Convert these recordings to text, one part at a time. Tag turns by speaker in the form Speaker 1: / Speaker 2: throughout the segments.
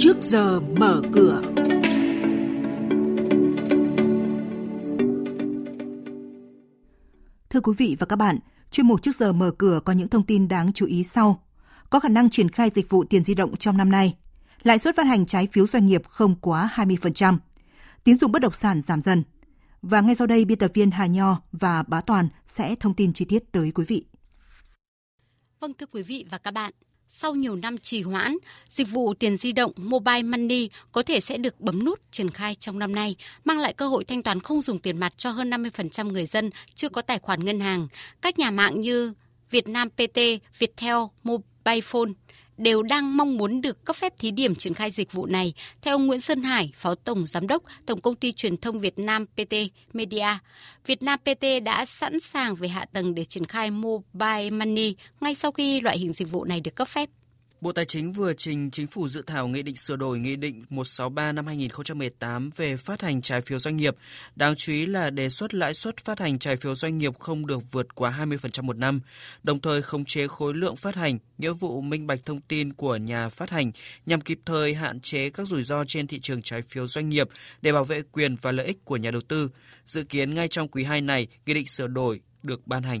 Speaker 1: trước giờ mở cửa.
Speaker 2: Thưa quý vị và các bạn, chuyên mục trước giờ mở cửa có những thông tin đáng chú ý sau. Có khả năng triển khai dịch vụ tiền di động trong năm nay. Lãi suất phát hành trái phiếu doanh nghiệp không quá 20%. Tín dụng bất động sản giảm dần. Và ngay sau đây, biên tập viên Hà Nho và Bá Toàn sẽ thông tin chi tiết tới quý vị.
Speaker 3: Vâng thưa quý vị và các bạn, sau nhiều năm trì hoãn, dịch vụ tiền di động Mobile Money có thể sẽ được bấm nút triển khai trong năm nay, mang lại cơ hội thanh toán không dùng tiền mặt cho hơn 50% người dân chưa có tài khoản ngân hàng. Các nhà mạng như Vietnam PT, Viettel, Mobile Phone đều đang mong muốn được cấp phép thí điểm triển khai dịch vụ này. Theo ông Nguyễn Sơn Hải, Phó Tổng Giám đốc Tổng Công ty Truyền thông Việt Nam PT Media, Việt Nam PT đã sẵn sàng về hạ tầng để triển khai Mobile Money ngay sau khi loại hình dịch vụ này được cấp phép.
Speaker 4: Bộ Tài chính vừa trình Chính phủ dự thảo Nghị định sửa đổi Nghị định 163 năm 2018 về phát hành trái phiếu doanh nghiệp. Đáng chú ý là đề xuất lãi suất phát hành trái phiếu doanh nghiệp không được vượt quá 20% một năm, đồng thời khống chế khối lượng phát hành, nghĩa vụ minh bạch thông tin của nhà phát hành nhằm kịp thời hạn chế các rủi ro trên thị trường trái phiếu doanh nghiệp để bảo vệ quyền và lợi ích của nhà đầu tư. Dự kiến ngay trong quý 2 này, Nghị định sửa đổi được ban hành.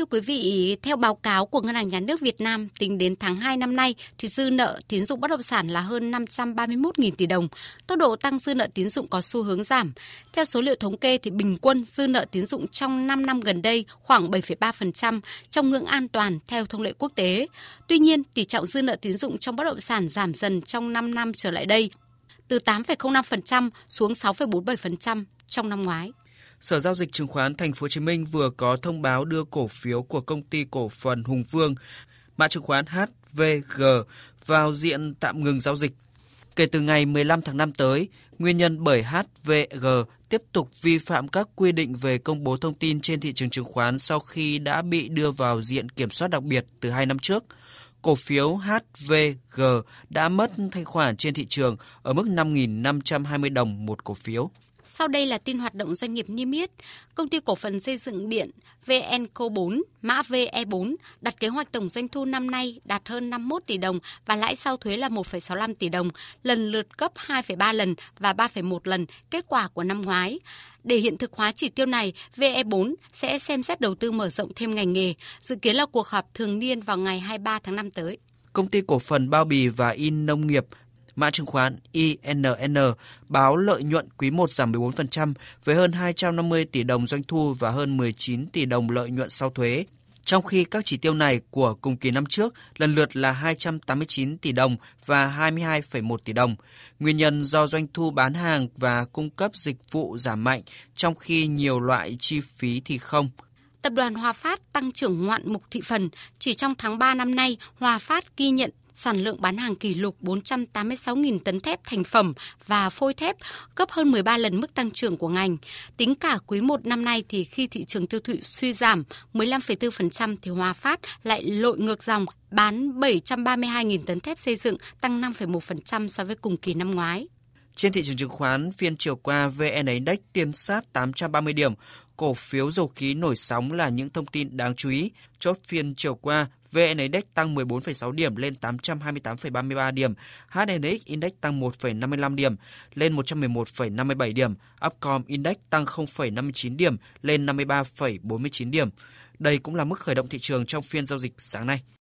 Speaker 3: Thưa quý vị, theo báo cáo của Ngân hàng Nhà nước Việt Nam, tính đến tháng 2 năm nay thì dư nợ tín dụng bất động sản là hơn 531.000 tỷ đồng. Tốc độ tăng dư nợ tín dụng có xu hướng giảm. Theo số liệu thống kê thì bình quân dư nợ tín dụng trong 5 năm gần đây khoảng 7,3% trong ngưỡng an toàn theo thông lệ quốc tế. Tuy nhiên, tỷ trọng dư nợ tín dụng trong bất động sản giảm dần trong 5 năm trở lại đây, từ 8,05% xuống 6,47% trong năm ngoái.
Speaker 4: Sở giao dịch chứng khoán Thành phố Hồ Chí Minh vừa có thông báo đưa cổ phiếu của công ty cổ phần Hùng Vương, mã chứng khoán HVG vào diện tạm ngừng giao dịch. Kể từ ngày 15 tháng 5 tới, nguyên nhân bởi HVG tiếp tục vi phạm các quy định về công bố thông tin trên thị trường chứng khoán sau khi đã bị đưa vào diện kiểm soát đặc biệt từ 2 năm trước. Cổ phiếu HVG đã mất thanh khoản trên thị trường ở mức 5.520 đồng một cổ phiếu.
Speaker 3: Sau đây là tin hoạt động doanh nghiệp niêm yết. Công ty cổ phần xây dựng điện VNco 4, mã VE4 đặt kế hoạch tổng doanh thu năm nay đạt hơn 51 tỷ đồng và lãi sau thuế là 1,65 tỷ đồng, lần lượt gấp 2,3 lần và 3,1 lần kết quả của năm ngoái. Để hiện thực hóa chỉ tiêu này, VE4 sẽ xem xét đầu tư mở rộng thêm ngành nghề, dự kiến là cuộc họp thường niên vào ngày 23 tháng 5 tới.
Speaker 4: Công ty cổ phần bao bì và in nông nghiệp Mã chứng khoán INN báo lợi nhuận quý 1 giảm 14% với hơn 250 tỷ đồng doanh thu và hơn 19 tỷ đồng lợi nhuận sau thuế. Trong khi các chỉ tiêu này của cùng kỳ năm trước lần lượt là 289 tỷ đồng và 22,1 tỷ đồng. Nguyên nhân do doanh thu bán hàng và cung cấp dịch vụ giảm mạnh, trong khi nhiều loại chi phí thì không.
Speaker 3: Tập đoàn Hòa Phát tăng trưởng ngoạn mục thị phần. Chỉ trong tháng 3 năm nay, Hòa Phát ghi nhận sản lượng bán hàng kỷ lục 486.000 tấn thép thành phẩm và phôi thép, gấp hơn 13 lần mức tăng trưởng của ngành. Tính cả quý 1 năm nay thì khi thị trường tiêu thụ suy giảm 15,4% thì Hòa Phát lại lội ngược dòng bán 732.000 tấn thép xây dựng, tăng 5,1% so với cùng kỳ năm ngoái.
Speaker 4: Trên thị trường chứng khoán, phiên chiều qua VN Index tiến sát 830 điểm, cổ phiếu dầu khí nổi sóng là những thông tin đáng chú ý. Chốt phiên chiều qua, VN Index tăng 14,6 điểm lên 828,33 điểm, HNX Index tăng 1,55 điểm lên 111,57 điểm, Upcom Index tăng 0,59 điểm lên 53,49 điểm. Đây cũng là mức khởi động thị trường trong phiên giao dịch sáng nay.